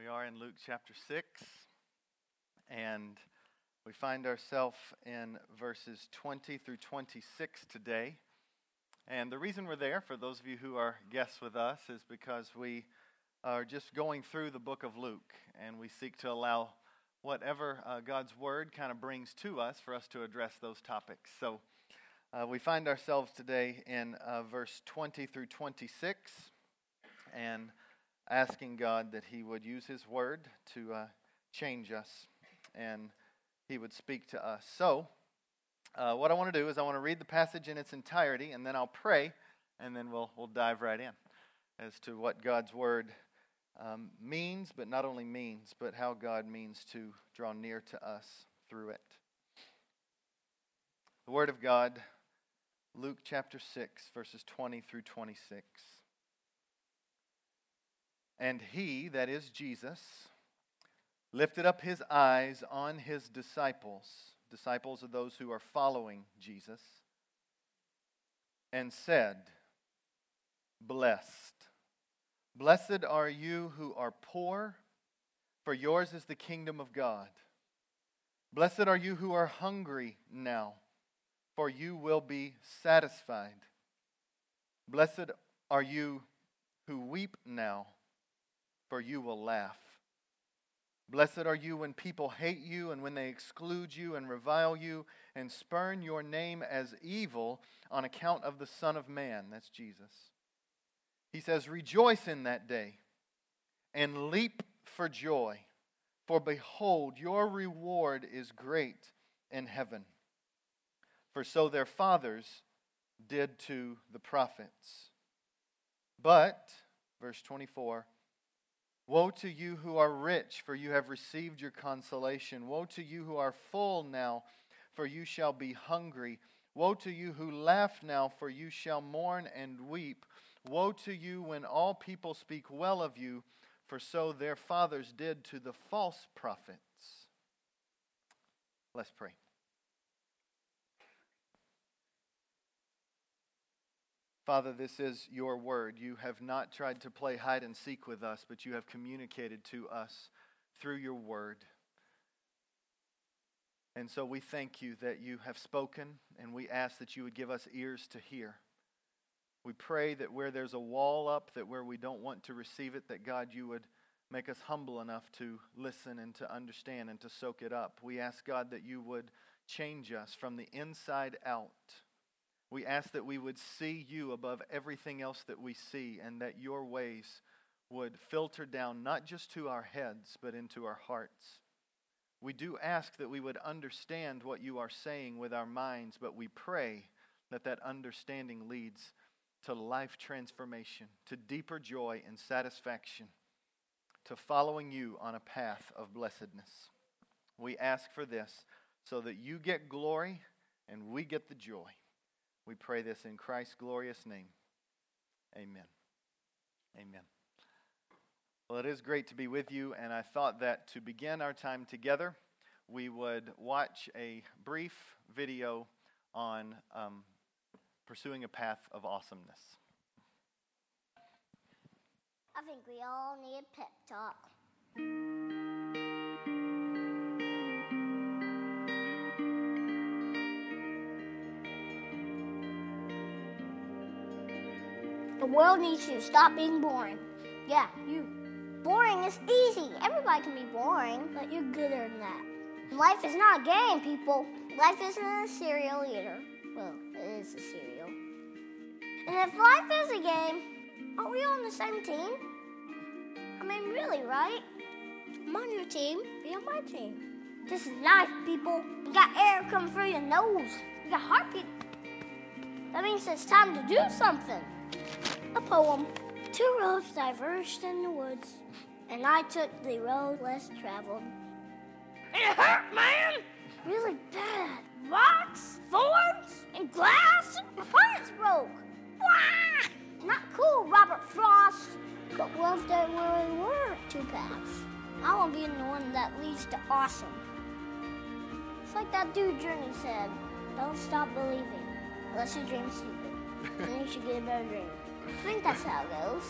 We are in Luke chapter 6, and we find ourselves in verses 20 through 26 today. And the reason we're there, for those of you who are guests with us, is because we are just going through the book of Luke, and we seek to allow whatever uh, God's word kind of brings to us for us to address those topics. So uh, we find ourselves today in uh, verse 20 through 26, and asking God that He would use His word to uh, change us and He would speak to us. So, uh, what I want to do is I want to read the passage in its entirety, and then I'll pray, and then we'll, we'll dive right in as to what God's word um, means, but not only means, but how God means to draw near to us through it. The Word of God, Luke chapter 6, verses 20 through 26. And he, that is Jesus, lifted up his eyes on his disciples. Disciples of those who are following Jesus. And said, Blessed. Blessed are you who are poor, for yours is the kingdom of God. Blessed are you who are hungry now, for you will be satisfied. Blessed are you who weep now for you will laugh. Blessed are you when people hate you and when they exclude you and revile you and spurn your name as evil on account of the Son of Man. That's Jesus. He says, Rejoice in that day and leap for joy, for behold, your reward is great in heaven. For so their fathers did to the prophets. But, verse 24, Woe to you who are rich, for you have received your consolation. Woe to you who are full now, for you shall be hungry. Woe to you who laugh now, for you shall mourn and weep. Woe to you when all people speak well of you, for so their fathers did to the false prophets. Let's pray. Father, this is your word. You have not tried to play hide and seek with us, but you have communicated to us through your word. And so we thank you that you have spoken, and we ask that you would give us ears to hear. We pray that where there's a wall up, that where we don't want to receive it, that God, you would make us humble enough to listen and to understand and to soak it up. We ask, God, that you would change us from the inside out we ask that we would see you above everything else that we see and that your ways would filter down not just to our heads, but into our hearts. We do ask that we would understand what you are saying with our minds, but we pray that that understanding leads to life transformation, to deeper joy and satisfaction, to following you on a path of blessedness. We ask for this so that you get glory and we get the joy. We pray this in Christ's glorious name. Amen. Amen. Well, it is great to be with you, and I thought that to begin our time together, we would watch a brief video on um, pursuing a path of awesomeness. I think we all need a pep talk. The world needs you stop being boring. Yeah, you. Boring is easy. Everybody can be boring, but you're gooder than that. Life is not a game, people. Life isn't a cereal either. Well, it is a cereal. And if life is a game, aren't we on the same team? I mean, really, right? I'm on your team. Be on my team. This is life, people. You got air coming through your nose. You got heartbeat. That means it's time to do something. A poem. Two roads diverged in the woods, and I took the road less traveled. It hurt, man! Really bad. Rocks, thorns, and glass. My parts broke. Wah! Not cool, Robert Frost. But what if there really were two paths? I want to be in the one that leads to awesome. It's like that dude Journey said, don't stop believing unless you dream stupid. then you should get a better dream. I think that's how it goes.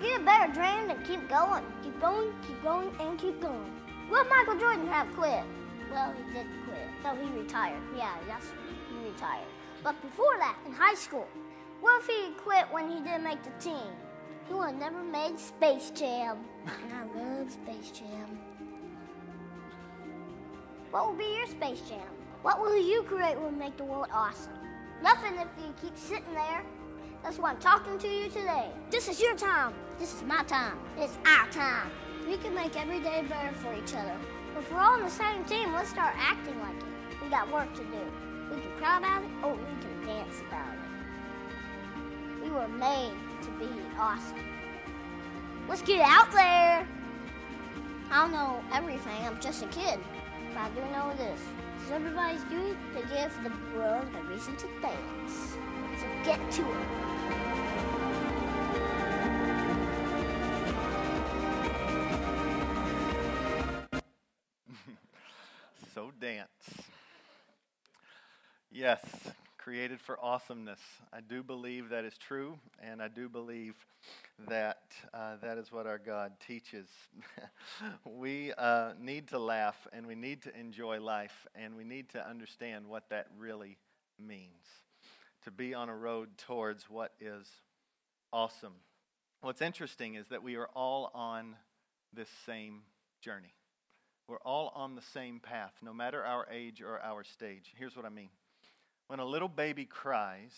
Get a better dream and keep going. Keep going, keep going, and keep going. Will Michael Jordan have quit? Well, he did quit. No, he retired. Yeah, that's he retired. But before that, in high school, what if he quit when he didn't make the team? He would have never made Space Jam. and I love Space Jam. What will be your Space Jam? What will you create will make the world awesome? Nothing if you keep sitting there. That's why I'm talking to you today. This is your time. This is my time. It's our time. We can make every day better for each other. If we're all on the same team, let's start acting like it. We got work to do. We can cry about it, or we can dance about it. We were made to be awesome. Let's get out there. I don't know everything. I'm just a kid. But I do know this. It's everybody's duty to give the world a reason to dance. So get to it. So dance. Yes, created for awesomeness. I do believe that is true, and I do believe that uh, that is what our God teaches. we uh, need to laugh, and we need to enjoy life, and we need to understand what that really means to be on a road towards what is awesome. What's interesting is that we are all on this same journey. We're all on the same path, no matter our age or our stage. Here's what I mean. When a little baby cries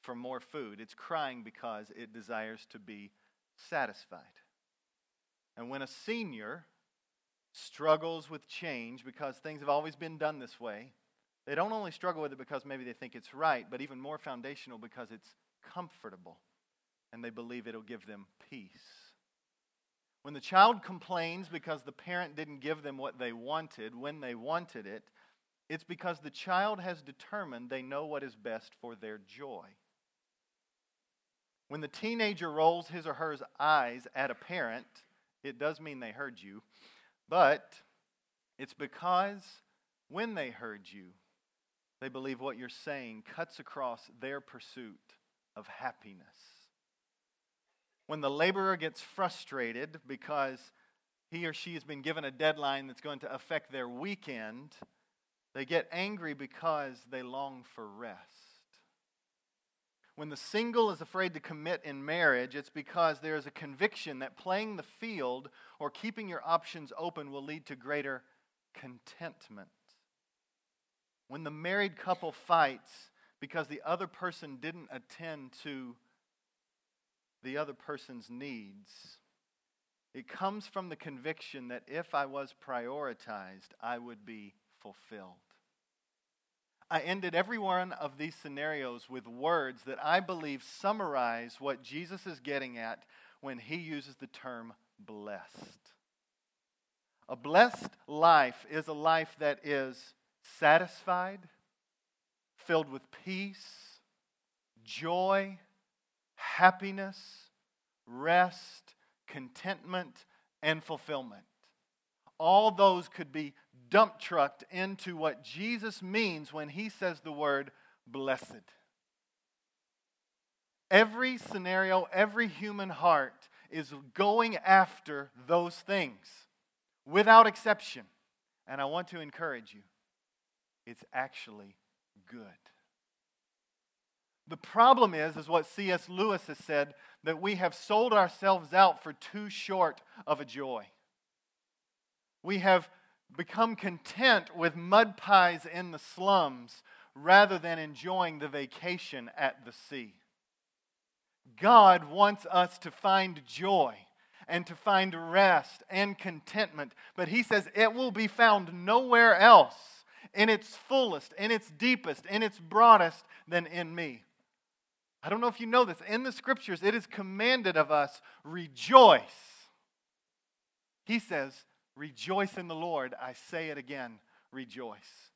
for more food, it's crying because it desires to be satisfied. And when a senior struggles with change because things have always been done this way, they don't only struggle with it because maybe they think it's right, but even more foundational because it's comfortable and they believe it'll give them peace. When the child complains because the parent didn't give them what they wanted when they wanted it, it's because the child has determined they know what is best for their joy. When the teenager rolls his or her eyes at a parent, it does mean they heard you, but it's because when they heard you, they believe what you're saying cuts across their pursuit of happiness. When the laborer gets frustrated because he or she has been given a deadline that's going to affect their weekend, they get angry because they long for rest. When the single is afraid to commit in marriage, it's because there is a conviction that playing the field or keeping your options open will lead to greater contentment. When the married couple fights because the other person didn't attend to the other person's needs, it comes from the conviction that if I was prioritized, I would be fulfilled. I ended every one of these scenarios with words that I believe summarize what Jesus is getting at when he uses the term blessed. A blessed life is a life that is satisfied, filled with peace, joy, happiness, rest, contentment, and fulfillment. All those could be dump trucked into what Jesus means when he says the word blessed. Every scenario, every human heart is going after those things without exception. And I want to encourage you it's actually good. The problem is, is what C.S. Lewis has said, that we have sold ourselves out for too short of a joy. We have become content with mud pies in the slums rather than enjoying the vacation at the sea. God wants us to find joy and to find rest and contentment, but He says it will be found nowhere else in its fullest, in its deepest, in its broadest than in me. I don't know if you know this. In the scriptures, it is commanded of us rejoice. He says, Rejoice in the Lord. I say it again, rejoice.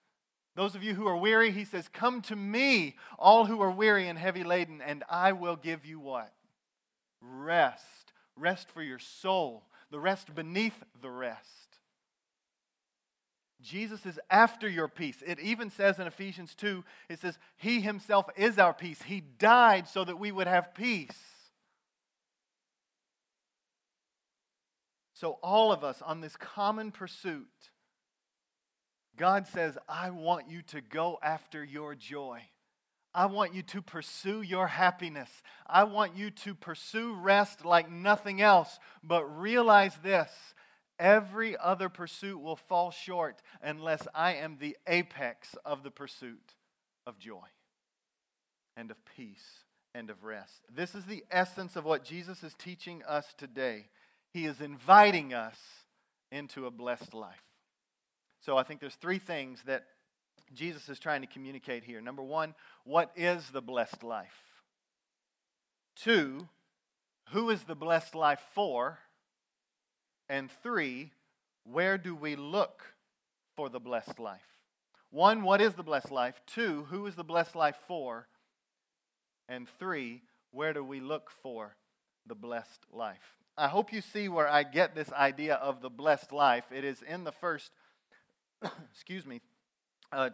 Those of you who are weary, he says, Come to me, all who are weary and heavy laden, and I will give you what? Rest. Rest for your soul, the rest beneath the rest. Jesus is after your peace. It even says in Ephesians 2, it says, He Himself is our peace. He died so that we would have peace. So, all of us on this common pursuit, God says, I want you to go after your joy. I want you to pursue your happiness. I want you to pursue rest like nothing else. But realize this every other pursuit will fall short unless I am the apex of the pursuit of joy and of peace and of rest. This is the essence of what Jesus is teaching us today. He is inviting us into a blessed life. So I think there's three things that Jesus is trying to communicate here. Number one, what is the blessed life? Two, who is the blessed life for? And three, where do we look for the blessed life? One, what is the blessed life? Two, who is the blessed life for? And three, where do we look for the blessed life? I hope you see where I get this idea of the blessed life. It is in the first, excuse me, uh,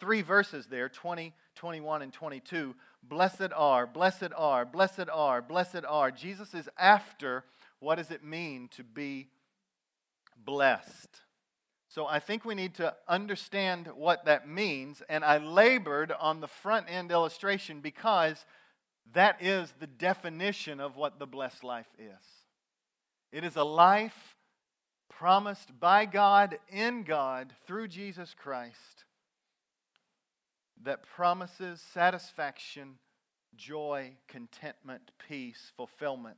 three verses there 20, 21, and 22. Blessed are, blessed are, blessed are, blessed are. Jesus is after what does it mean to be blessed. So I think we need to understand what that means. And I labored on the front end illustration because that is the definition of what the blessed life is. It is a life promised by God in God through Jesus Christ that promises satisfaction, joy, contentment, peace, fulfillment.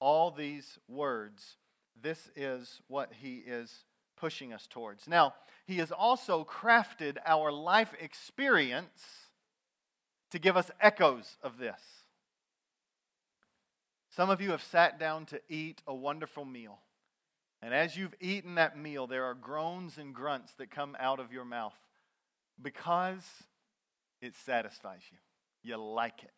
All these words, this is what he is pushing us towards. Now, he has also crafted our life experience to give us echoes of this. Some of you have sat down to eat a wonderful meal. And as you've eaten that meal, there are groans and grunts that come out of your mouth because it satisfies you. You like it.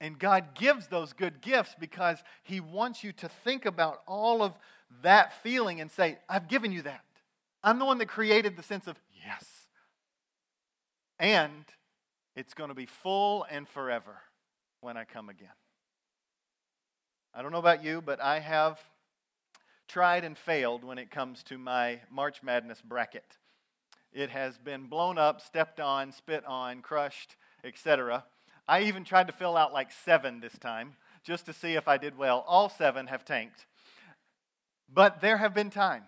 And God gives those good gifts because He wants you to think about all of that feeling and say, I've given you that. I'm the one that created the sense of yes. And it's going to be full and forever when I come again. I don't know about you, but I have tried and failed when it comes to my March Madness bracket. It has been blown up, stepped on, spit on, crushed, etc. I even tried to fill out like seven this time just to see if I did well. All seven have tanked. But there have been times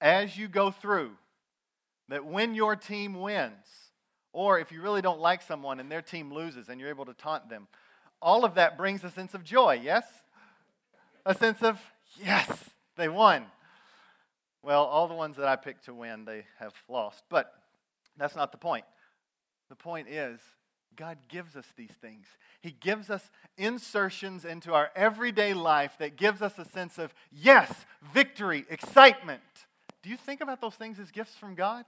as you go through that when your team wins, or if you really don't like someone and their team loses and you're able to taunt them, all of that brings a sense of joy, yes? A sense of, yes, they won. Well, all the ones that I picked to win, they have lost. But that's not the point. The point is, God gives us these things. He gives us insertions into our everyday life that gives us a sense of, yes, victory, excitement. Do you think about those things as gifts from God?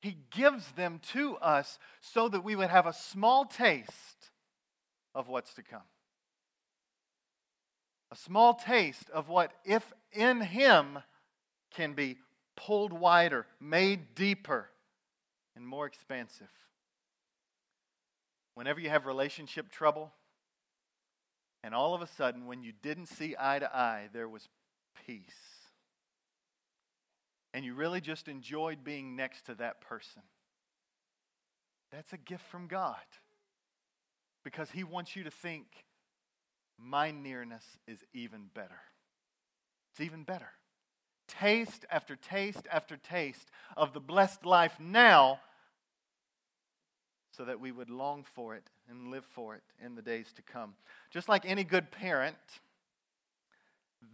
He gives them to us so that we would have a small taste of what's to come. A small taste of what, if in Him, can be pulled wider, made deeper, and more expansive. Whenever you have relationship trouble, and all of a sudden, when you didn't see eye to eye, there was peace. And you really just enjoyed being next to that person. That's a gift from God. Because He wants you to think, my nearness is even better. It's even better. Taste after taste after taste of the blessed life now so that we would long for it and live for it in the days to come. Just like any good parent,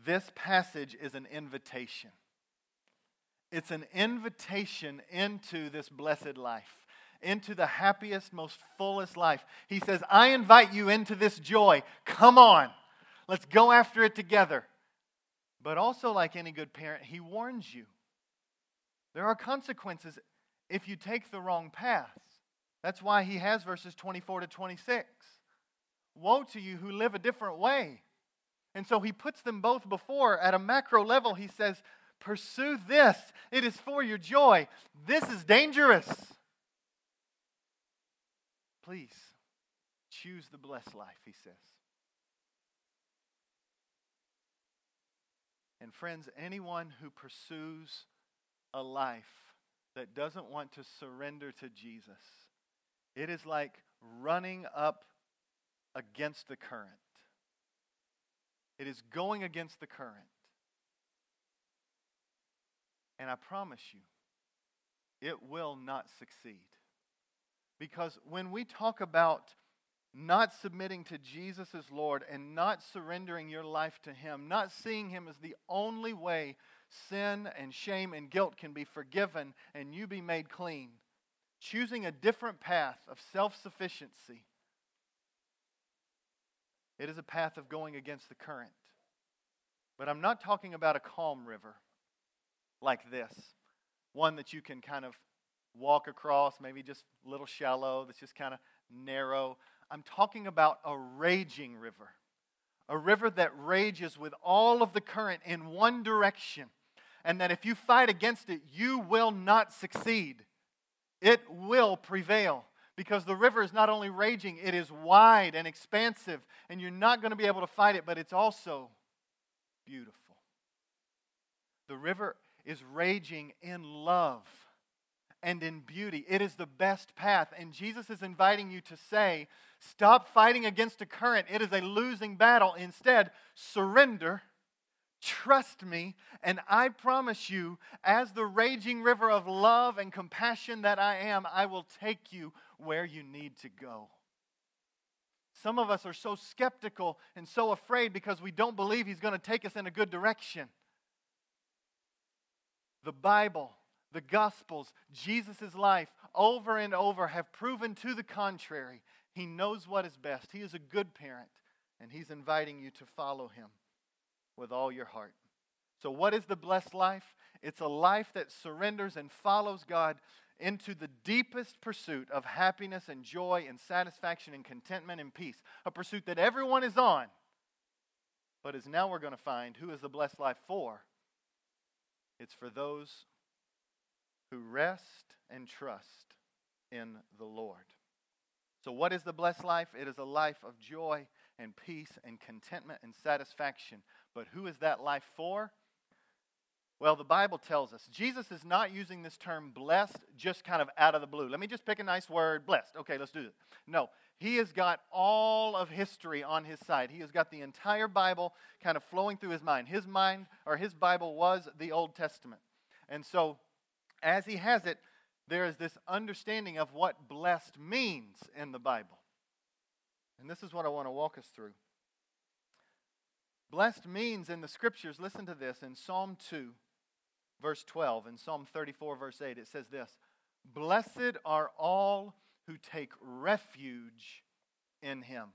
this passage is an invitation. It's an invitation into this blessed life, into the happiest, most fullest life. He says, I invite you into this joy. Come on, let's go after it together. But also, like any good parent, he warns you. There are consequences if you take the wrong path. That's why he has verses 24 to 26. Woe to you who live a different way. And so he puts them both before at a macro level. He says, Pursue this, it is for your joy. This is dangerous. Please choose the blessed life, he says. And friends, anyone who pursues a life that doesn't want to surrender to Jesus, it is like running up against the current. It is going against the current. And I promise you, it will not succeed. Because when we talk about not submitting to Jesus as Lord and not surrendering your life to Him, not seeing Him as the only way sin and shame and guilt can be forgiven and you be made clean, choosing a different path of self sufficiency, it is a path of going against the current. But I'm not talking about a calm river like this, one that you can kind of walk across, maybe just a little shallow, that's just kind of narrow. I'm talking about a raging river, a river that rages with all of the current in one direction, and that if you fight against it, you will not succeed. It will prevail because the river is not only raging, it is wide and expansive, and you're not going to be able to fight it, but it's also beautiful. The river is raging in love and in beauty. It is the best path. And Jesus is inviting you to say, stop fighting against a current. It is a losing battle. Instead, surrender, trust me, and I promise you, as the raging river of love and compassion that I am, I will take you where you need to go. Some of us are so skeptical and so afraid because we don't believe He's going to take us in a good direction. The Bible, the Gospels, Jesus' life, over and over have proven to the contrary. He knows what is best. He is a good parent, and He's inviting you to follow Him with all your heart. So, what is the blessed life? It's a life that surrenders and follows God into the deepest pursuit of happiness and joy and satisfaction and contentment and peace. A pursuit that everyone is on, but as now we're going to find who is the blessed life for. It's for those who rest and trust in the Lord. So, what is the blessed life? It is a life of joy and peace and contentment and satisfaction. But who is that life for? Well, the Bible tells us Jesus is not using this term blessed just kind of out of the blue. Let me just pick a nice word, blessed. Okay, let's do it. No, he has got all of history on his side. He has got the entire Bible kind of flowing through his mind. His mind or his Bible was the Old Testament. And so, as he has it, there is this understanding of what blessed means in the Bible. And this is what I want to walk us through. Blessed means in the scriptures, listen to this, in Psalm 2, verse 12, in Psalm 34, verse 8, it says this Blessed are all who take refuge in him.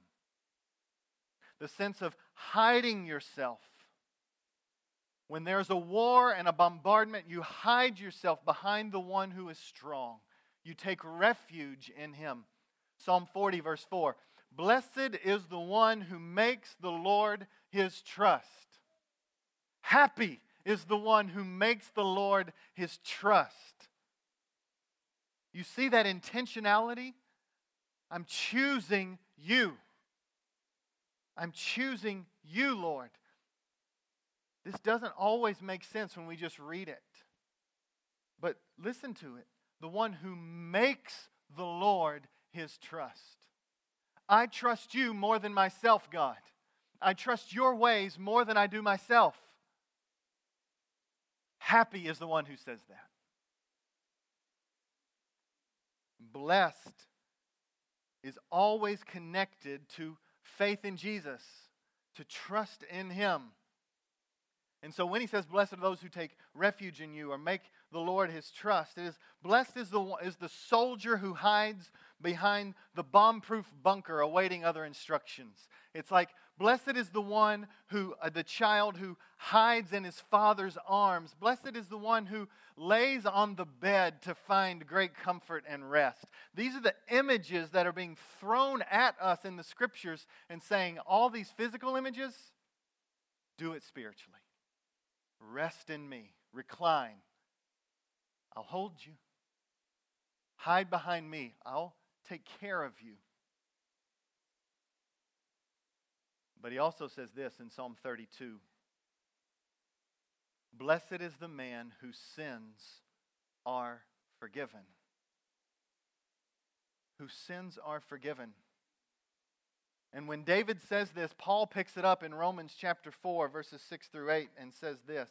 The sense of hiding yourself. When there's a war and a bombardment, you hide yourself behind the one who is strong. You take refuge in him. Psalm 40, verse 4 Blessed is the one who makes the Lord his trust. Happy is the one who makes the Lord his trust. You see that intentionality? I'm choosing you. I'm choosing you, Lord. This doesn't always make sense when we just read it. But listen to it the one who makes the Lord his trust. I trust you more than myself, God. I trust your ways more than I do myself. Happy is the one who says that. Blessed is always connected to faith in Jesus, to trust in Him. And so when he says, Blessed are those who take refuge in you or make the Lord his trust, it is blessed is the, is the soldier who hides behind the bomb proof bunker awaiting other instructions. It's like Blessed is the one who, uh, the child who hides in his father's arms. Blessed is the one who lays on the bed to find great comfort and rest. These are the images that are being thrown at us in the scriptures and saying, all these physical images, do it spiritually. Rest in me, recline. I'll hold you. Hide behind me. I'll take care of you. But he also says this in Psalm 32 Blessed is the man whose sins are forgiven. Whose sins are forgiven. And when David says this, Paul picks it up in Romans chapter 4, verses 6 through 8, and says this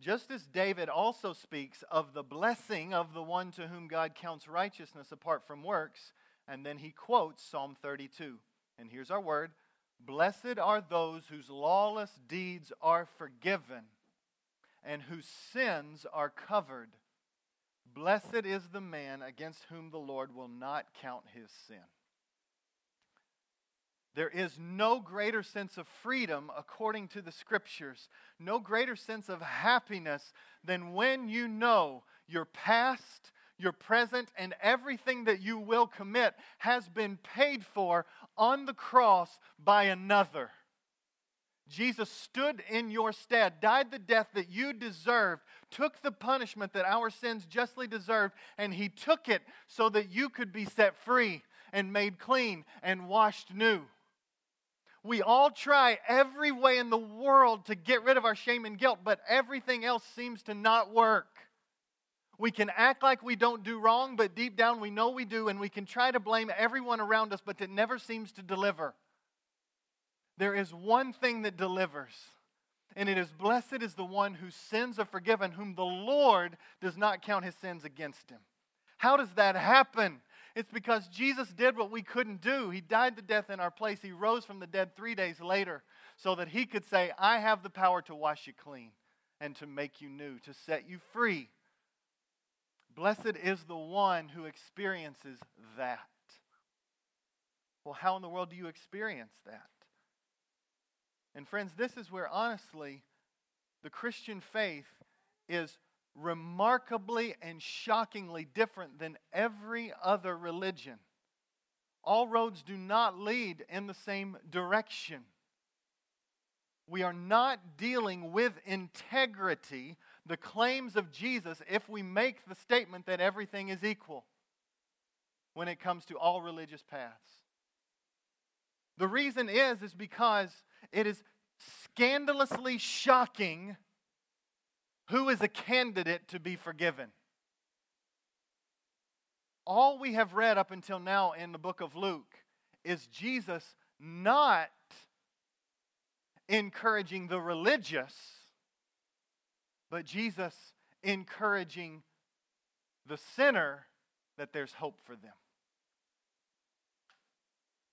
Just as David also speaks of the blessing of the one to whom God counts righteousness apart from works, and then he quotes Psalm 32. And here's our word Blessed are those whose lawless deeds are forgiven and whose sins are covered. Blessed is the man against whom the Lord will not count his sin. There is no greater sense of freedom, according to the scriptures, no greater sense of happiness than when you know your past, your present, and everything that you will commit has been paid for on the cross by another. Jesus stood in your stead, died the death that you deserved, took the punishment that our sins justly deserved, and he took it so that you could be set free and made clean and washed new. We all try every way in the world to get rid of our shame and guilt, but everything else seems to not work. We can act like we don't do wrong, but deep down we know we do, and we can try to blame everyone around us, but it never seems to deliver. There is one thing that delivers, and it is blessed is the one whose sins are forgiven, whom the Lord does not count his sins against him. How does that happen? It's because Jesus did what we couldn't do. He died the death in our place. He rose from the dead three days later so that he could say, I have the power to wash you clean and to make you new, to set you free. Blessed is the one who experiences that. Well, how in the world do you experience that? And friends, this is where honestly the Christian faith is remarkably and shockingly different than every other religion. All roads do not lead in the same direction. We are not dealing with integrity, the claims of Jesus, if we make the statement that everything is equal when it comes to all religious paths. The reason is is because it is scandalously shocking who is a candidate to be forgiven. All we have read up until now in the book of Luke is Jesus not encouraging the religious, but Jesus encouraging the sinner that there's hope for them.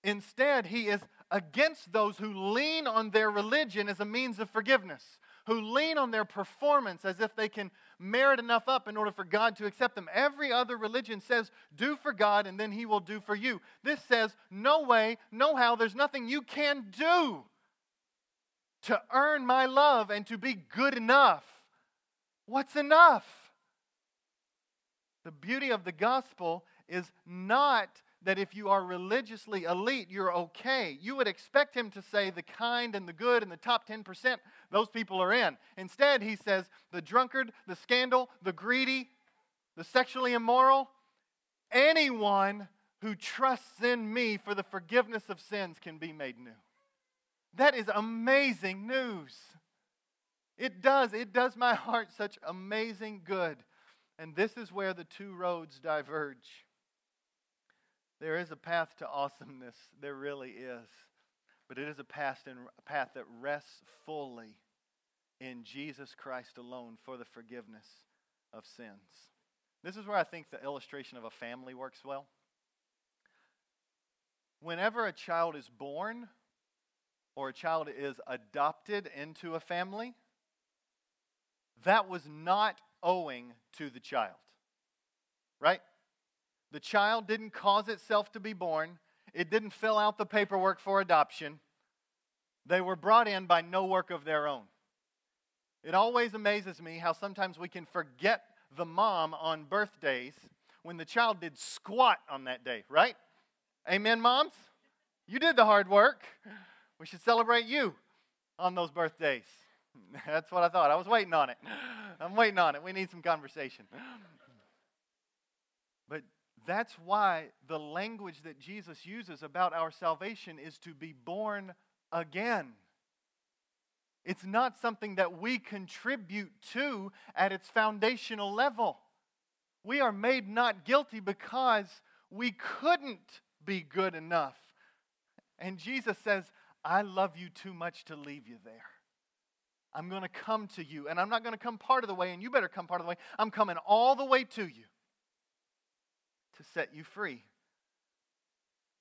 Instead, he is against those who lean on their religion as a means of forgiveness, who lean on their performance as if they can merit enough up in order for God to accept them. Every other religion says, do for God and then he will do for you. This says, no way, no how, there's nothing you can do to earn my love and to be good enough. What's enough? The beauty of the gospel is not that if you are religiously elite, you're okay. You would expect him to say the kind and the good and the top 10%, those people are in. Instead, he says the drunkard, the scandal, the greedy, the sexually immoral, anyone who trusts in me for the forgiveness of sins can be made new. That is amazing news. It does. It does my heart such amazing good. And this is where the two roads diverge. There is a path to awesomeness. There really is. But it is a path, in, a path that rests fully in Jesus Christ alone for the forgiveness of sins. This is where I think the illustration of a family works well. Whenever a child is born or a child is adopted into a family, that was not owing to the child. Right? The child didn't cause itself to be born, it didn't fill out the paperwork for adoption. They were brought in by no work of their own. It always amazes me how sometimes we can forget the mom on birthdays when the child did squat on that day, right? Amen, moms? You did the hard work. We should celebrate you on those birthdays. That's what I thought. I was waiting on it. I'm waiting on it. We need some conversation. That's why the language that Jesus uses about our salvation is to be born again. It's not something that we contribute to at its foundational level. We are made not guilty because we couldn't be good enough. And Jesus says, I love you too much to leave you there. I'm going to come to you, and I'm not going to come part of the way, and you better come part of the way. I'm coming all the way to you to set you free.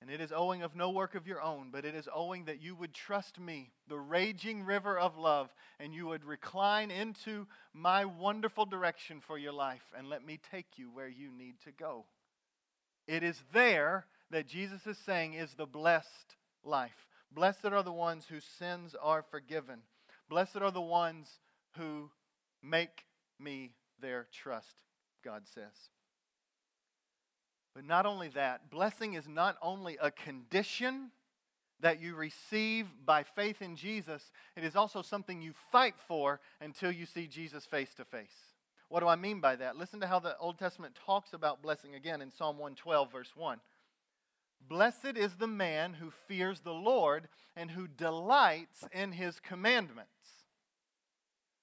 And it is owing of no work of your own, but it is owing that you would trust me, the raging river of love, and you would recline into my wonderful direction for your life and let me take you where you need to go. It is there that Jesus is saying is the blessed life. Blessed are the ones whose sins are forgiven. Blessed are the ones who make me their trust, God says. But not only that, blessing is not only a condition that you receive by faith in Jesus, it is also something you fight for until you see Jesus face to face. What do I mean by that? Listen to how the Old Testament talks about blessing again in Psalm 112, verse 1. Blessed is the man who fears the Lord and who delights in his commandments.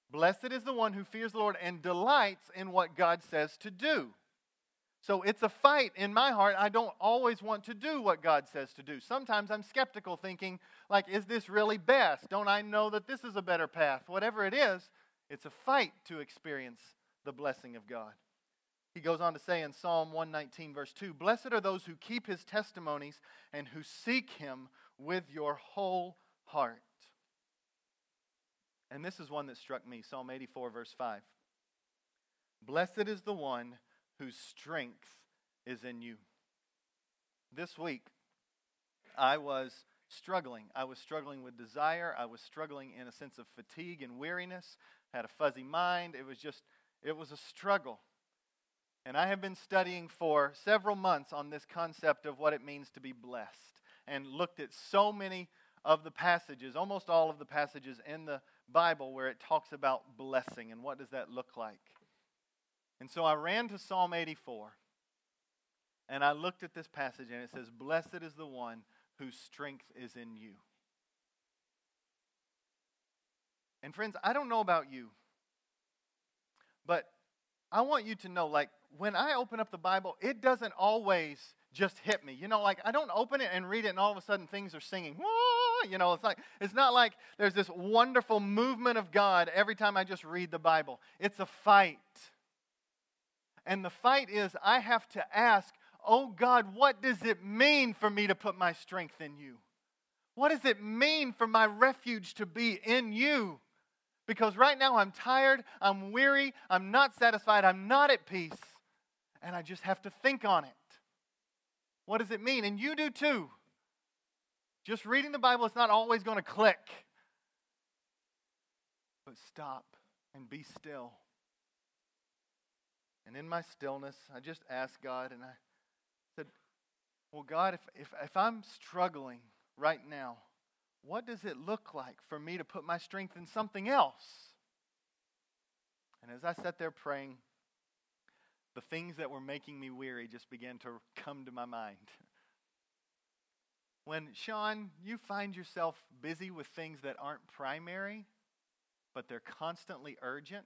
Blessed is the one who fears the Lord and delights in what God says to do. So it's a fight in my heart. I don't always want to do what God says to do. Sometimes I'm skeptical, thinking, like, is this really best? Don't I know that this is a better path? Whatever it is, it's a fight to experience the blessing of God. He goes on to say in Psalm 119, verse 2 Blessed are those who keep his testimonies and who seek him with your whole heart. And this is one that struck me Psalm 84, verse 5. Blessed is the one whose strength is in you. This week, I was struggling. I was struggling with desire. I was struggling in a sense of fatigue and weariness. I had a fuzzy mind. It was just, it was a struggle. And I have been studying for several months on this concept of what it means to be blessed and looked at so many of the passages, almost all of the passages in the Bible where it talks about blessing and what does that look like. And so I ran to Psalm 84 and I looked at this passage and it says, Blessed is the one whose strength is in you. And friends, I don't know about you, but I want you to know like when I open up the Bible, it doesn't always just hit me. You know, like I don't open it and read it and all of a sudden things are singing. You know, it's like it's not like there's this wonderful movement of God every time I just read the Bible. It's a fight. And the fight is I have to ask, oh God, what does it mean for me to put my strength in you? What does it mean for my refuge to be in you? Because right now I'm tired, I'm weary, I'm not satisfied, I'm not at peace, and I just have to think on it. What does it mean? And you do too. Just reading the Bible is not always going to click. But stop and be still and in my stillness, I just asked God and I said, Well, God, if, if, if I'm struggling right now, what does it look like for me to put my strength in something else? And as I sat there praying, the things that were making me weary just began to come to my mind. When, Sean, you find yourself busy with things that aren't primary, but they're constantly urgent,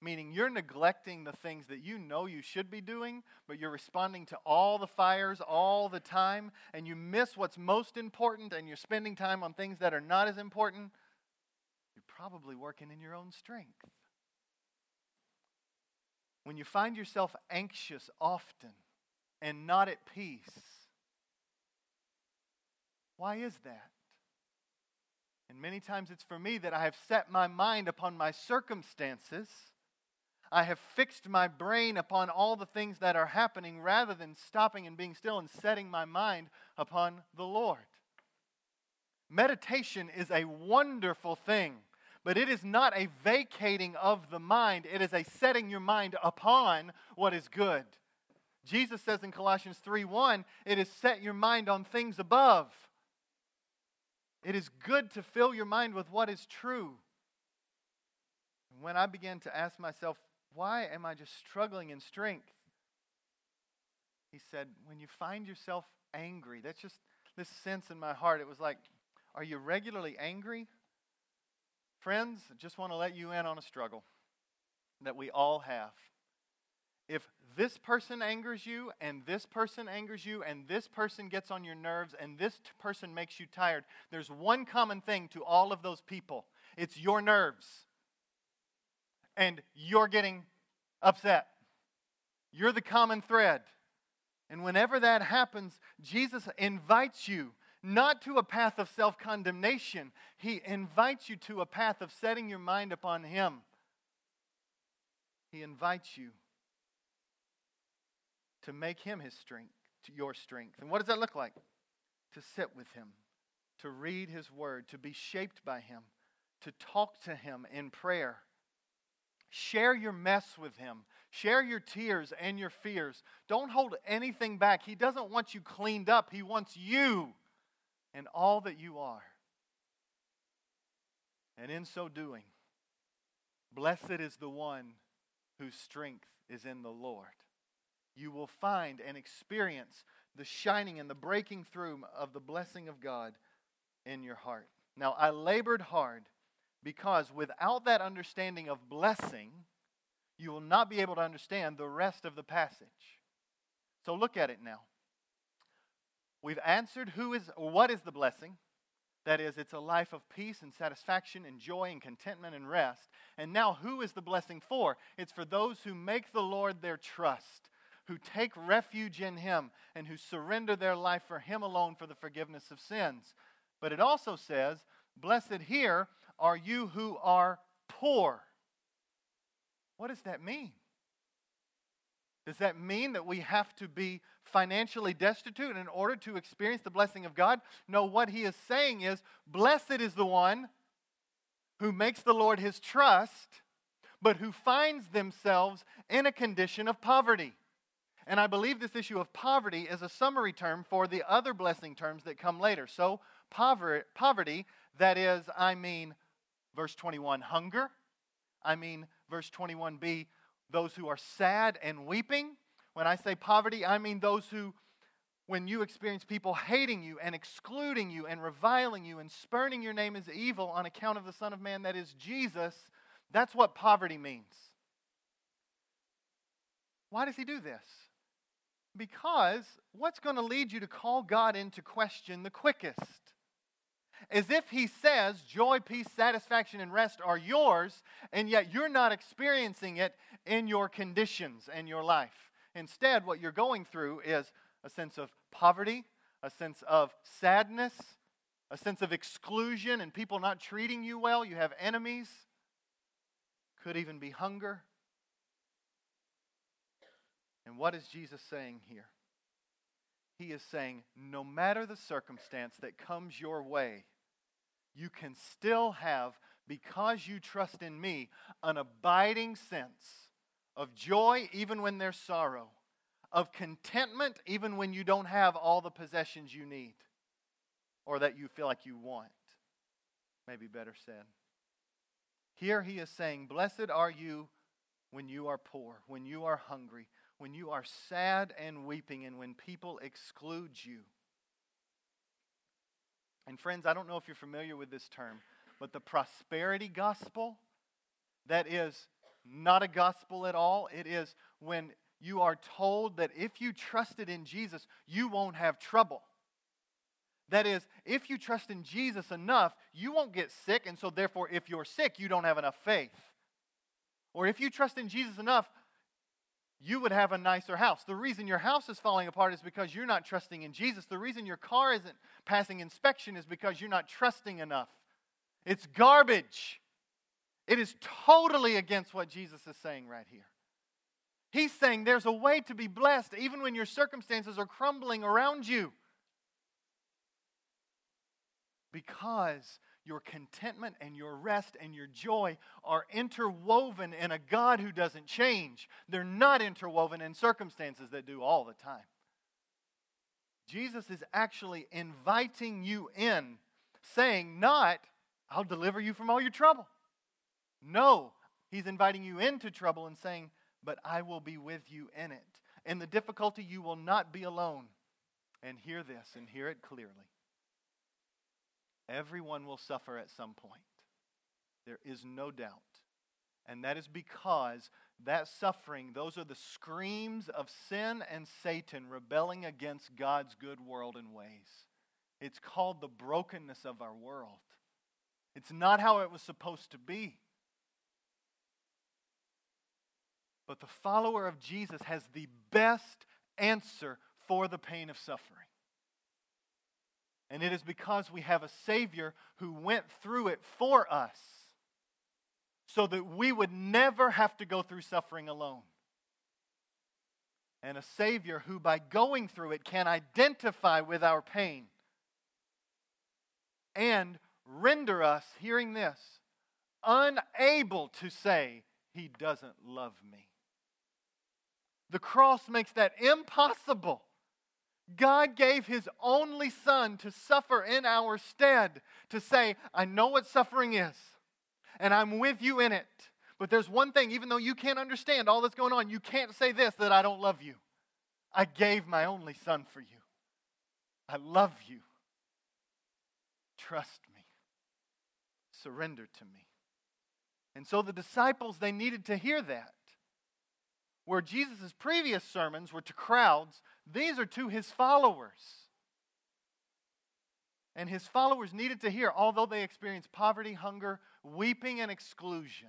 meaning you're neglecting the things that you know you should be doing, but you're responding to all the fires all the time, and you miss what's most important, and you're spending time on things that are not as important, you're probably working in your own strength. When you find yourself anxious often and not at peace, why is that? And many times it's for me that I have set my mind upon my circumstances I have fixed my brain upon all the things that are happening rather than stopping and being still and setting my mind upon the Lord. Meditation is a wonderful thing, but it is not a vacating of the mind, it is a setting your mind upon what is good. Jesus says in Colossians 3:1, it is set your mind on things above. It is good to fill your mind with what is true. When I began to ask myself, why am I just struggling in strength? He said, When you find yourself angry, that's just this sense in my heart. It was like, Are you regularly angry? Friends, I just want to let you in on a struggle that we all have. If this person angers you, and this person angers you, and this person gets on your nerves, and this t- person makes you tired, there's one common thing to all of those people it's your nerves. And you're getting upset. You're the common thread. And whenever that happens, Jesus invites you not to a path of self condemnation, He invites you to a path of setting your mind upon Him. He invites you to make him his strength, to your strength. And what does that look like? To sit with him, to read his word, to be shaped by him, to talk to him in prayer. Share your mess with him. Share your tears and your fears. Don't hold anything back. He doesn't want you cleaned up, he wants you and all that you are. And in so doing, blessed is the one whose strength is in the Lord you will find and experience the shining and the breaking through of the blessing of God in your heart. Now, I labored hard because without that understanding of blessing, you will not be able to understand the rest of the passage. So look at it now. We've answered who is what is the blessing. That is, it's a life of peace and satisfaction and joy and contentment and rest. And now, who is the blessing for? It's for those who make the Lord their trust, who take refuge in Him and who surrender their life for Him alone for the forgiveness of sins. But it also says, Blessed here are you who are poor. What does that mean? Does that mean that we have to be financially destitute in order to experience the blessing of God? No, what he is saying is, Blessed is the one who makes the Lord his trust, but who finds themselves in a condition of poverty. And I believe this issue of poverty is a summary term for the other blessing terms that come later. So, poverty, that is, I mean, verse 21, hunger. I mean, verse 21b, those who are sad and weeping. When I say poverty, I mean those who, when you experience people hating you and excluding you and reviling you and spurning your name as evil on account of the Son of Man that is Jesus, that's what poverty means. Why does he do this? Because what's going to lead you to call God into question the quickest? As if He says joy, peace, satisfaction, and rest are yours, and yet you're not experiencing it in your conditions and your life. Instead, what you're going through is a sense of poverty, a sense of sadness, a sense of exclusion, and people not treating you well. You have enemies, could even be hunger. And what is Jesus saying here? He is saying, no matter the circumstance that comes your way, you can still have, because you trust in me, an abiding sense of joy even when there's sorrow, of contentment even when you don't have all the possessions you need or that you feel like you want. Maybe better said. Here he is saying, Blessed are you when you are poor, when you are hungry, when you are sad and weeping and when people exclude you. And friends, I don't know if you're familiar with this term, but the prosperity gospel, that is not a gospel at all. It is when you are told that if you trusted in Jesus, you won't have trouble. That is, if you trust in Jesus enough, you won't get sick, and so therefore, if you're sick, you don't have enough faith. Or if you trust in Jesus enough, you would have a nicer house. The reason your house is falling apart is because you're not trusting in Jesus. The reason your car isn't passing inspection is because you're not trusting enough. It's garbage. It is totally against what Jesus is saying right here. He's saying there's a way to be blessed even when your circumstances are crumbling around you. Because your contentment and your rest and your joy are interwoven in a God who doesn't change. They're not interwoven in circumstances that do all the time. Jesus is actually inviting you in, saying, Not, I'll deliver you from all your trouble. No, he's inviting you into trouble and saying, But I will be with you in it. In the difficulty, you will not be alone. And hear this and hear it clearly. Everyone will suffer at some point. There is no doubt. And that is because that suffering, those are the screams of sin and Satan rebelling against God's good world and ways. It's called the brokenness of our world. It's not how it was supposed to be. But the follower of Jesus has the best answer for the pain of suffering. And it is because we have a Savior who went through it for us so that we would never have to go through suffering alone. And a Savior who, by going through it, can identify with our pain and render us, hearing this, unable to say, He doesn't love me. The cross makes that impossible. God gave His only Son to suffer in our stead, to say, I know what suffering is, and I'm with you in it. But there's one thing, even though you can't understand all that's going on, you can't say this that I don't love you. I gave my only Son for you. I love you. Trust me. Surrender to me. And so the disciples, they needed to hear that. Where Jesus' previous sermons were to crowds, these are to his followers. And his followers needed to hear, although they experienced poverty, hunger, weeping, and exclusion,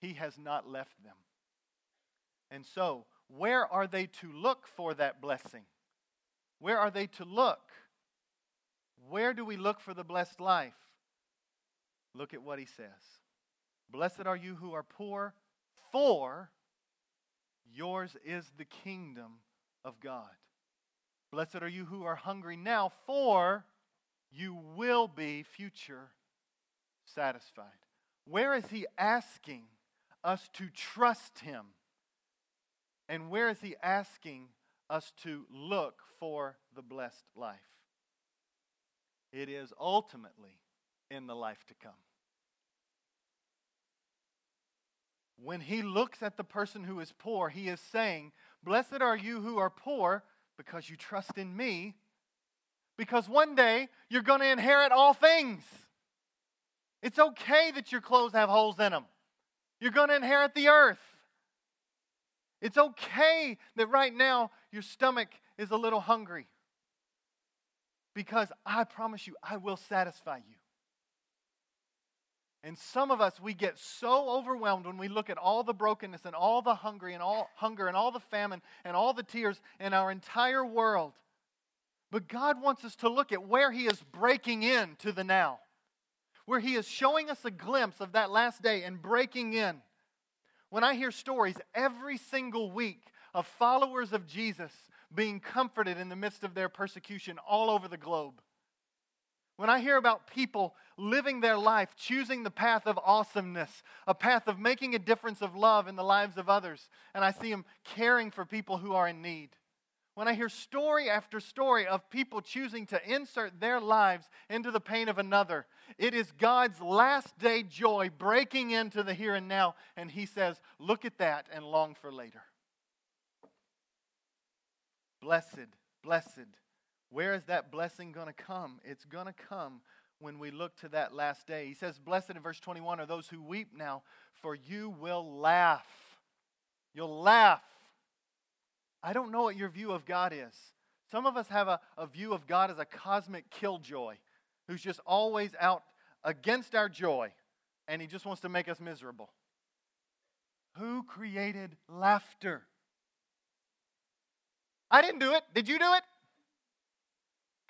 he has not left them. And so, where are they to look for that blessing? Where are they to look? Where do we look for the blessed life? Look at what he says Blessed are you who are poor, for yours is the kingdom of God. Blessed are you who are hungry now, for you will be future satisfied. Where is he asking us to trust him? And where is he asking us to look for the blessed life? It is ultimately in the life to come. When he looks at the person who is poor, he is saying, Blessed are you who are poor because you trust in me, because one day you're going to inherit all things. It's okay that your clothes have holes in them. You're going to inherit the earth. It's okay that right now your stomach is a little hungry because I promise you, I will satisfy you. And some of us, we get so overwhelmed when we look at all the brokenness and all the hungry and all hunger and all the famine and all the tears in our entire world. But God wants us to look at where He is breaking in to the now, where He is showing us a glimpse of that last day and breaking in. When I hear stories every single week of followers of Jesus being comforted in the midst of their persecution all over the globe. When I hear about people living their life, choosing the path of awesomeness, a path of making a difference of love in the lives of others, and I see them caring for people who are in need. When I hear story after story of people choosing to insert their lives into the pain of another, it is God's last day joy breaking into the here and now, and He says, Look at that and long for later. Blessed, blessed. Where is that blessing going to come? It's going to come when we look to that last day. He says, Blessed in verse 21 are those who weep now, for you will laugh. You'll laugh. I don't know what your view of God is. Some of us have a, a view of God as a cosmic killjoy who's just always out against our joy and he just wants to make us miserable. Who created laughter? I didn't do it. Did you do it?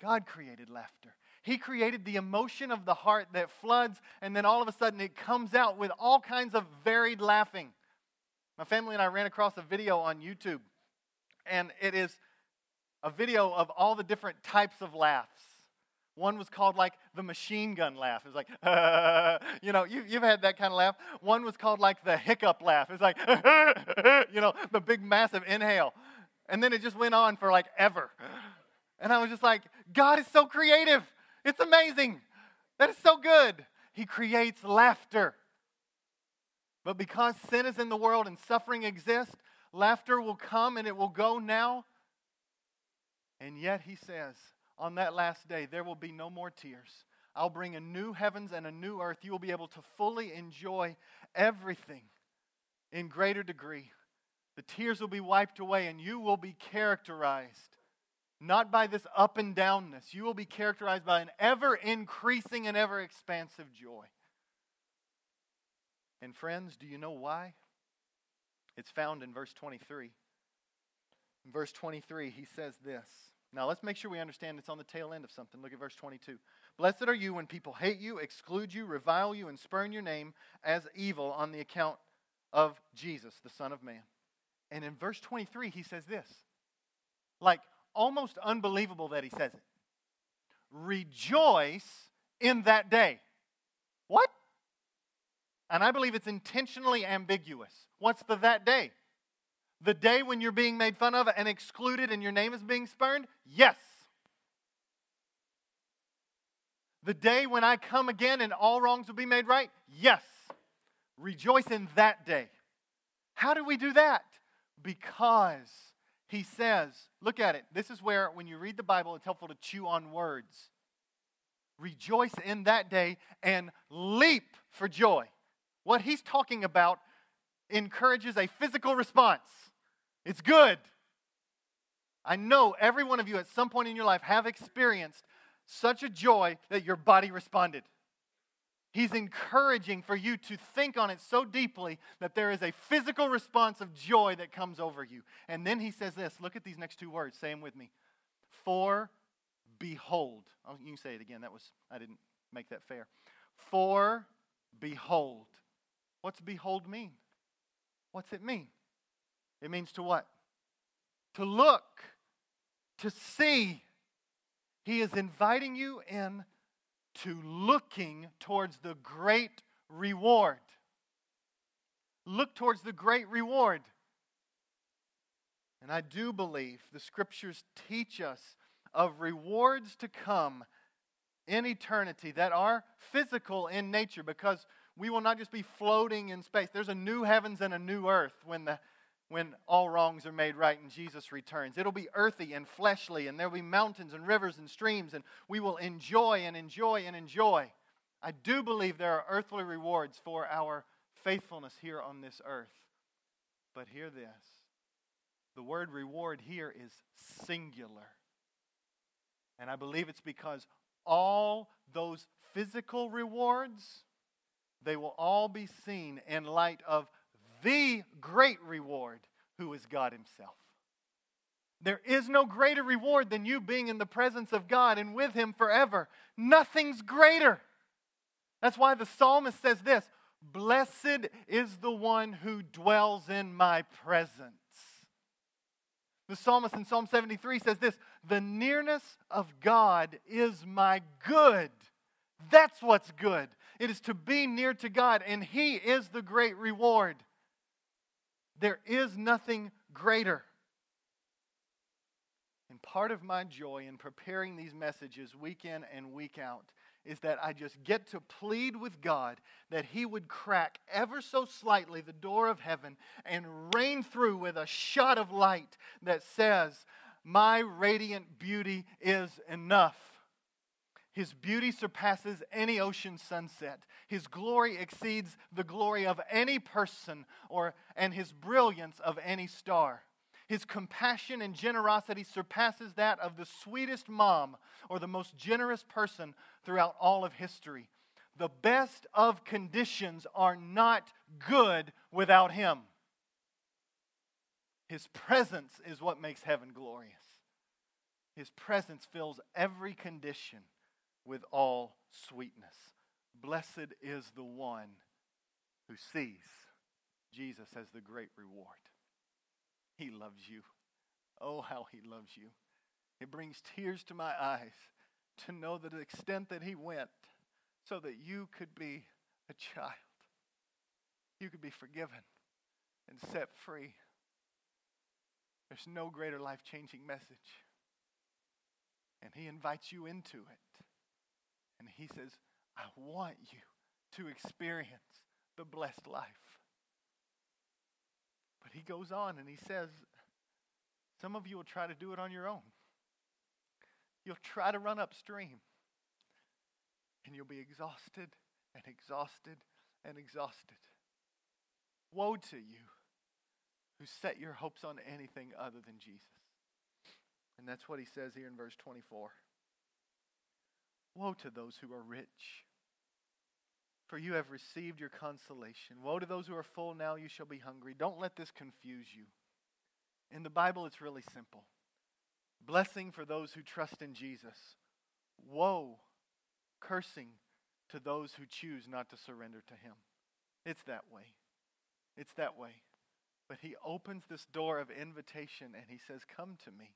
God created laughter. He created the emotion of the heart that floods, and then all of a sudden it comes out with all kinds of varied laughing. My family and I ran across a video on YouTube, and it is a video of all the different types of laughs. One was called like the machine gun laugh. It's like, uh, you know, you, you've had that kind of laugh. One was called like the hiccup laugh. It's like, you know, the big massive inhale. And then it just went on for like ever. And I was just like, God is so creative. It's amazing. That is so good. He creates laughter. But because sin is in the world and suffering exists, laughter will come and it will go now. And yet, he says, on that last day, there will be no more tears. I'll bring a new heavens and a new earth. You will be able to fully enjoy everything in greater degree. The tears will be wiped away, and you will be characterized not by this up and downness. You will be characterized by an ever increasing and ever expansive joy. And, friends, do you know why? It's found in verse 23. In verse 23, he says this. Now, let's make sure we understand it's on the tail end of something. Look at verse 22. Blessed are you when people hate you, exclude you, revile you, and spurn your name as evil on the account of Jesus, the Son of Man. And in verse 23, he says this like almost unbelievable that he says it. Rejoice in that day. What? And I believe it's intentionally ambiguous. What's the that day? The day when you're being made fun of and excluded and your name is being spurned? Yes. The day when I come again and all wrongs will be made right? Yes. Rejoice in that day. How do we do that? Because he says, look at it. This is where, when you read the Bible, it's helpful to chew on words. Rejoice in that day and leap for joy. What he's talking about encourages a physical response. It's good. I know every one of you at some point in your life have experienced such a joy that your body responded. He's encouraging for you to think on it so deeply that there is a physical response of joy that comes over you. And then he says this look at these next two words, say them with me. For behold. Oh, you can say it again. That was, I didn't make that fair. For behold. What's behold mean? What's it mean? It means to what? To look, to see. He is inviting you in to looking towards the great reward. Look towards the great reward. And I do believe the scriptures teach us of rewards to come in eternity that are physical in nature because we will not just be floating in space. There's a new heavens and a new earth when the when all wrongs are made right and Jesus returns. It'll be earthy and fleshly, and there'll be mountains and rivers and streams, and we will enjoy and enjoy and enjoy. I do believe there are earthly rewards for our faithfulness here on this earth. But hear this the word reward here is singular. And I believe it's because all those physical rewards, they will all be seen in light of the great reward, who is God Himself. There is no greater reward than you being in the presence of God and with Him forever. Nothing's greater. That's why the psalmist says this Blessed is the one who dwells in my presence. The psalmist in Psalm 73 says this The nearness of God is my good. That's what's good. It is to be near to God, and He is the great reward. There is nothing greater. And part of my joy in preparing these messages week in and week out is that I just get to plead with God that He would crack ever so slightly the door of heaven and rain through with a shot of light that says, My radiant beauty is enough. His beauty surpasses any ocean sunset. His glory exceeds the glory of any person or and his brilliance of any star. His compassion and generosity surpasses that of the sweetest mom or the most generous person throughout all of history. The best of conditions are not good without him. His presence is what makes heaven glorious. His presence fills every condition with all sweetness. Blessed is the one who sees Jesus as the great reward. He loves you. Oh, how he loves you. It brings tears to my eyes to know the extent that he went so that you could be a child. You could be forgiven and set free. There's no greater life changing message. And he invites you into it. And he says, I want you to experience the blessed life. But he goes on and he says, Some of you will try to do it on your own. You'll try to run upstream. and you'll be exhausted and exhausted and exhausted. Woe to you who set your hopes on anything other than Jesus. And that's what he says here in verse 24. Woe to those who are rich, for you have received your consolation. Woe to those who are full, now you shall be hungry. Don't let this confuse you. In the Bible, it's really simple blessing for those who trust in Jesus. Woe, cursing to those who choose not to surrender to Him. It's that way. It's that way. But He opens this door of invitation and He says, Come to me.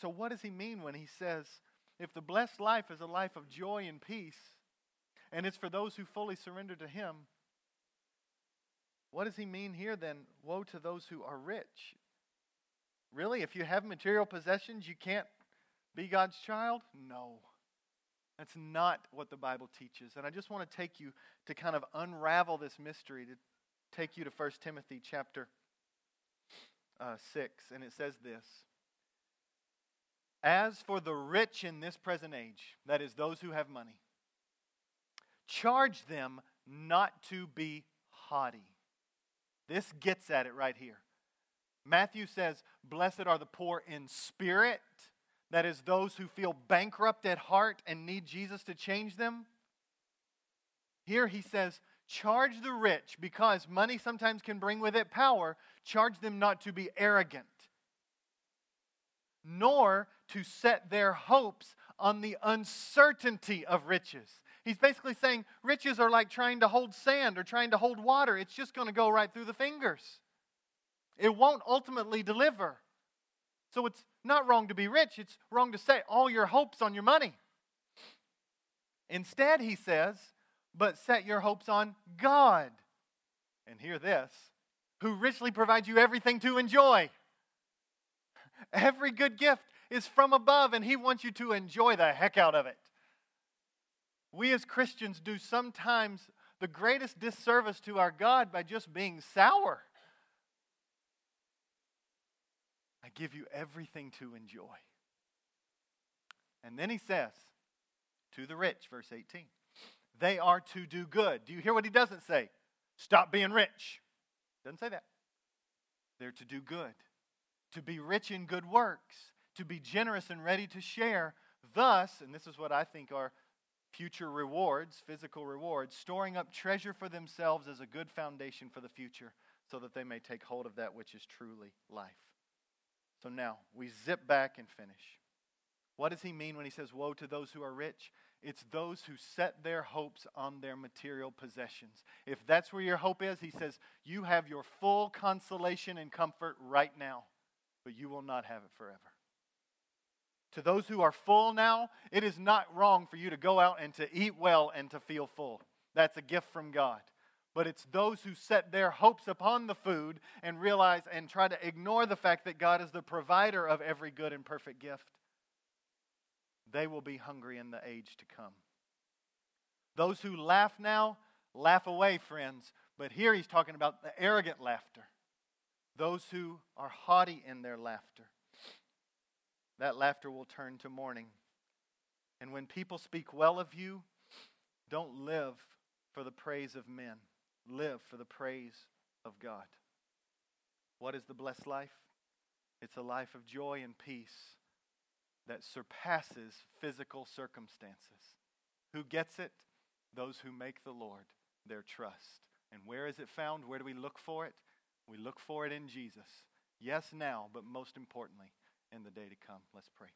So, what does He mean when He says, if the blessed life is a life of joy and peace, and it's for those who fully surrender to Him, what does He mean here then? Woe to those who are rich. Really? If you have material possessions, you can't be God's child? No. That's not what the Bible teaches. And I just want to take you to kind of unravel this mystery, to take you to 1 Timothy chapter uh, 6. And it says this As for the rich in this present age, that is, those who have money, charge them not to be haughty. This gets at it right here. Matthew says, Blessed are the poor in spirit that is, those who feel bankrupt at heart and need Jesus to change them. Here he says, charge the rich because money sometimes can bring with it power. Charge them not to be arrogant, nor to set their hopes on the uncertainty of riches. He's basically saying riches are like trying to hold sand or trying to hold water, it's just going to go right through the fingers. It won't ultimately deliver. So it's not wrong to be rich, it's wrong to set all your hopes on your money. Instead, he says, but set your hopes on God. And hear this who richly provides you everything to enjoy. Every good gift is from above, and he wants you to enjoy the heck out of it. We as Christians do sometimes the greatest disservice to our God by just being sour. I give you everything to enjoy. And then he says to the rich, verse 18, they are to do good. Do you hear what he doesn't say? Stop being rich. Doesn't say that. They're to do good, to be rich in good works, to be generous and ready to share. Thus, and this is what I think are future rewards, physical rewards, storing up treasure for themselves as a good foundation for the future so that they may take hold of that which is truly life. So now we zip back and finish. What does he mean when he says, Woe to those who are rich? It's those who set their hopes on their material possessions. If that's where your hope is, he says, You have your full consolation and comfort right now, but you will not have it forever. To those who are full now, it is not wrong for you to go out and to eat well and to feel full. That's a gift from God but it's those who set their hopes upon the food and realize and try to ignore the fact that God is the provider of every good and perfect gift. They will be hungry in the age to come. Those who laugh now, laugh away, friends. But here he's talking about the arrogant laughter. Those who are haughty in their laughter. That laughter will turn to mourning. And when people speak well of you, don't live for the praise of men live for the praise of God. What is the blessed life? It's a life of joy and peace that surpasses physical circumstances. Who gets it? Those who make the Lord their trust. And where is it found? Where do we look for it? We look for it in Jesus. Yes, now, but most importantly, in the day to come. Let's pray.